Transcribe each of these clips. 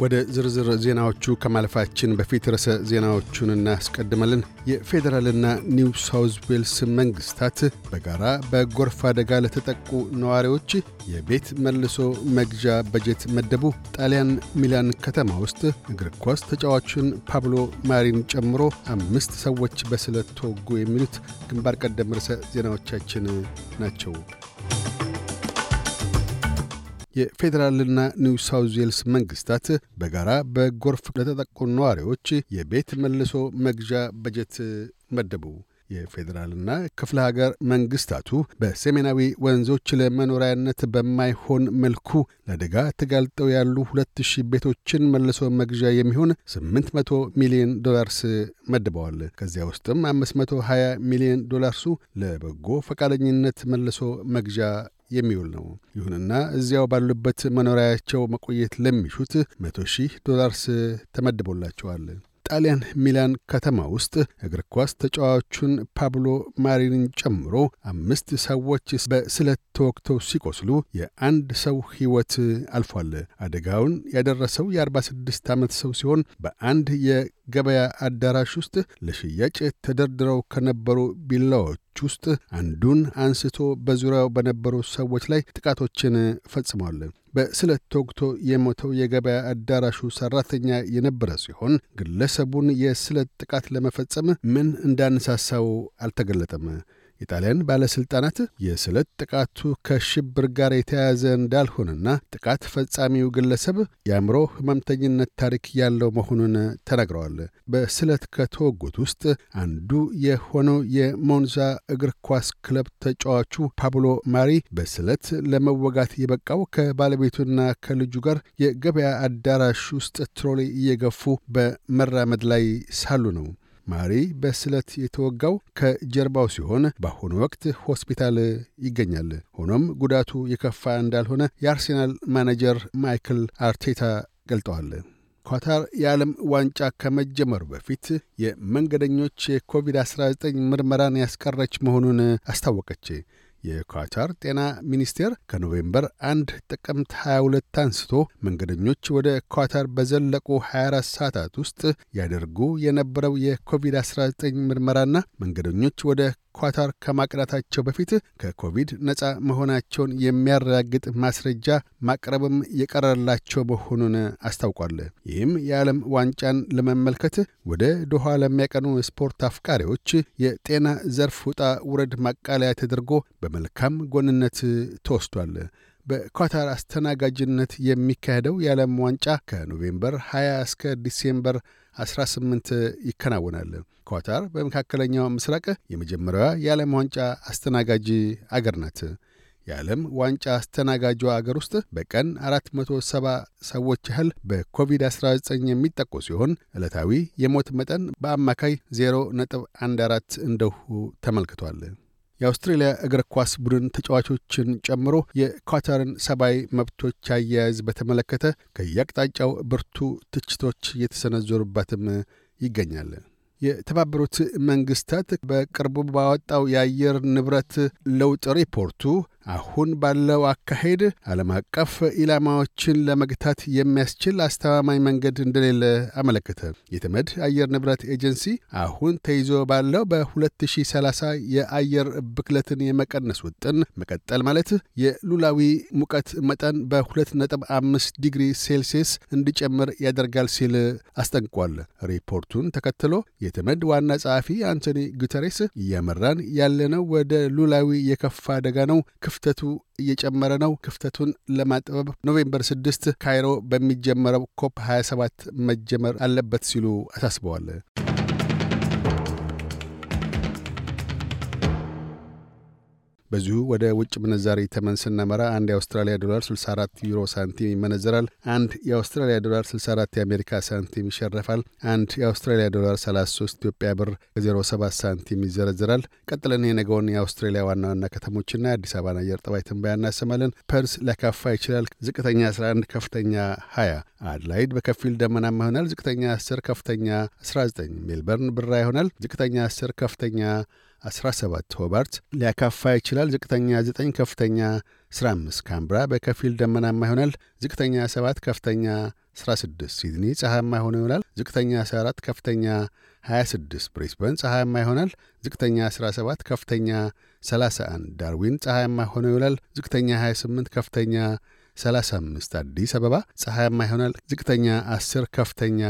ወደ ዝርዝር ዜናዎቹ ከማለፋችን በፊት ርዕሰ ዜናዎቹን እናስቀድመልን። የፌዴራልና ኒው ሳውዝ ዌልስ መንግሥታት በጋራ በጎርፍ አደጋ ለተጠቁ ነዋሪዎች የቤት መልሶ መግዣ በጀት መደቡ። ጣሊያን ሚላን ከተማ ውስጥ እግር ኳስ ተጫዋቹን ፓብሎ ማሪን ጨምሮ አምስት ሰዎች በስለት ተወጉ። የሚሉት ግንባር ቀደም ርዕሰ ዜናዎቻችን ናቸው። የፌዴራልና ኒው ሳውዝ ዌልስ መንግሥታት በጋራ በጎርፍ ለተጠቁ ነዋሪዎች የቤት መልሶ መግዣ በጀት መደቡ። የፌዴራልና ክፍለ ሀገር መንግስታቱ በሰሜናዊ ወንዞች ለመኖሪያነት በማይሆን መልኩ ለአደጋ ተጋልጠው ያሉ ሁለት ሺህ ቤቶችን መልሶ መግዣ የሚሆን 800 ሚሊዮን ዶላርስ መድበዋል። ከዚያ ውስጥም 520 ሚሊዮን ዶላርሱ ለበጎ ፈቃደኝነት መልሶ መግዣ የሚውል ነው። ይሁንና እዚያው ባሉበት መኖሪያቸው መቆየት ለሚሹት መቶ ሺህ ዶላርስ ተመድቦላቸዋል። ጣሊያን ሚላን ከተማ ውስጥ እግር ኳስ ተጫዋቹን ፓብሎ ማሪንን ጨምሮ አምስት ሰዎች በስለት ተወግተው ሲቆስሉ የአንድ ሰው ሕይወት አልፏል። አደጋውን ያደረሰው የ46 ዓመት ሰው ሲሆን በአንድ የገበያ አዳራሽ ውስጥ ለሽያጭ ተደርድረው ከነበሩ ቢላዎች ውስጥ አንዱን አንስቶ በዙሪያው በነበሩ ሰዎች ላይ ጥቃቶችን ፈጽሟል። በስለት ተወግቶ የሞተው የገበያ አዳራሹ ሠራተኛ የነበረ ሲሆን ግለሰቡን የስለት ጥቃት ለመፈጸም ምን እንዳነሳሳው አልተገለጠም። የጣሊያን ባለሥልጣናት የስለት ጥቃቱ ከሽብር ጋር የተያያዘ እንዳልሆነና ጥቃት ፈጻሚው ግለሰብ የአእምሮ ሕመምተኝነት ታሪክ ያለው መሆኑን ተናግረዋል። በስለት ከተወጉት ውስጥ አንዱ የሆነው የሞንዛ እግር ኳስ ክለብ ተጫዋቹ ፓብሎ ማሪ በስለት ለመወጋት የበቃው ከባለቤቱና ከልጁ ጋር የገበያ አዳራሽ ውስጥ ትሮሊ እየገፉ በመራመድ ላይ ሳሉ ነው። ማሪ በስለት የተወጋው ከጀርባው ሲሆን በአሁኑ ወቅት ሆስፒታል ይገኛል። ሆኖም ጉዳቱ የከፋ እንዳልሆነ የአርሴናል ማኔጀር ማይክል አርቴታ ገልጠዋል። ኳታር የዓለም ዋንጫ ከመጀመሩ በፊት የመንገደኞች የኮቪድ-19 ምርመራን ያስቀረች መሆኑን አስታወቀች። የኳታር ጤና ሚኒስቴር ከኖቬምበር 1 ጥቅምት 22 አንስቶ መንገደኞች ወደ ኳታር በዘለቁ 24 ሰዓታት ውስጥ ያደርጉ የነበረው የኮቪድ-19 ምርመራና መንገደኞች ወደ ኳታር ከማቅናታቸው በፊት ከኮቪድ ነፃ መሆናቸውን የሚያረጋግጥ ማስረጃ ማቅረብም የቀረላቸው መሆኑን አስታውቋል። ይህም የዓለም ዋንጫን ለመመልከት ወደ ዶሃ ለሚያቀኑ ስፖርት አፍቃሪዎች የጤና ዘርፍ ውጣ ውረድ ማቃለያ ተደርጎ በመልካም ጎንነት ተወስዷል። በኳታር አስተናጋጅነት የሚካሄደው የዓለም ዋንጫ ከኖቬምበር 20 እስከ ዲሴምበር 18 ይከናወናል። ኳታር በመካከለኛው ምስራቅ የመጀመሪያዋ የዓለም ዋንጫ አስተናጋጅ አገር ናት። የዓለም ዋንጫ አስተናጋጇ አገር ውስጥ በቀን 470 ሰዎች ያህል በኮቪድ-19 የሚጠቁ ሲሆን ዕለታዊ የሞት መጠን በአማካይ 0.14 እንደሁ ተመልክቷል። የአውስትሬልያ እግር ኳስ ቡድን ተጫዋቾችን ጨምሮ የኳታርን ሰብአዊ መብቶች አያያዝ በተመለከተ ከየአቅጣጫው ብርቱ ትችቶች እየተሰነዘሩባትም ይገኛል። የተባበሩት መንግስታት በቅርቡ ባወጣው የአየር ንብረት ለውጥ ሪፖርቱ አሁን ባለው አካሄድ ዓለም አቀፍ ኢላማዎችን ለመግታት የሚያስችል አስተማማኝ መንገድ እንደሌለ አመለከተ። የተመድ አየር ንብረት ኤጀንሲ አሁን ተይዞ ባለው በ2030 የአየር ብክለትን የመቀነስ ውጥን መቀጠል ማለት የሉላዊ ሙቀት መጠን በ2.5 ዲግሪ ሴልሲየስ እንዲጨምር ያደርጋል ሲል አስጠንቅቋል። ሪፖርቱን ተከትሎ የተመድ ዋና ጸሐፊ አንቶኒ ጉተሬስ እያመራን ያለነው ወደ ሉላዊ የከፋ አደጋ ነው ክፍተቱ እየጨመረ ነው። ክፍተቱን ለማጥበብ ኖቬምበር 6 ካይሮ በሚጀመረው COP 27 መጀመር አለበት ሲሉ አሳስበዋል። በዚሁ ወደ ውጭ ምንዛሪ ተመን ስናመራ አንድ የአውስትራሊያ ዶላር 64 ዩሮ ሳንቲም ይመነዘራል። አንድ የአውስትራሊያ ዶላር 64 የአሜሪካ ሳንቲም ይሸረፋል። አንድ የአውስትራሊያ ዶላር 33 ኢትዮጵያ ብር ከ07 ሳንቲም ይዘረዝራል። ቀጥለን የነገውን የአውስትራሊያ ዋና ዋና ከተሞችና የአዲስ አበባን አየር ጠባይ ትንበያ እናሰማለን። ፐርስ ሊያካፋ ይችላል። ዝቅተኛ 11፣ ከፍተኛ 20። አድላይድ በከፊል ደመናማ ይሆናል። ዝቅተኛ 10፣ ከፍተኛ 19። ሜልበርን ብራ ይሆናል። ዝቅተኛ 10፣ ከፍተኛ 17 ሆባርት ሊያካፋ ይችላል። ዝቅተኛ 9 ከፍተኛ 15 ካምብራ በከፊል ደመናማ ይሆናል። ዝቅተኛ 7 ከፍተኛ 16 ሲድኒ ፀሐያማ ሆኖ ይውላል። ዝቅተኛ 14 ከፍተኛ 26 ብሪስበን ፀሐያማ ይሆናል። ዝቅተኛ 17 ከፍተኛ 31 ዳርዊን ፀሐያማ ሆኖ ይውላል። ዝቅተኛ 28 ከፍተኛ 35 አዲስ አበባ ፀሐያማ ይሆናል። ዝቅተኛ 10 ከፍተኛ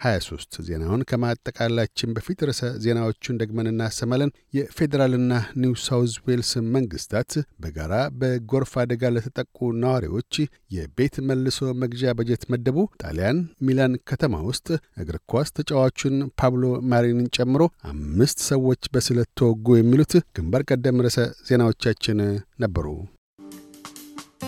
23 ዜናውን ከማጠቃላችን በፊት ርዕሰ ዜናዎቹን ደግመን እናሰማለን። የፌዴራልና ኒው ሳውዝ ዌልስ መንግስታት በጋራ በጎርፍ አደጋ ለተጠቁ ነዋሪዎች የቤት መልሶ መግዣ በጀት መደቡ። ጣሊያን ሚላን ከተማ ውስጥ እግር ኳስ ተጫዋቹን ፓብሎ ማሪንን ጨምሮ አምስት ሰዎች በስለት ተወጉ። የሚሉት ግንባር ቀደም ርዕሰ ዜናዎቻችን ነበሩ።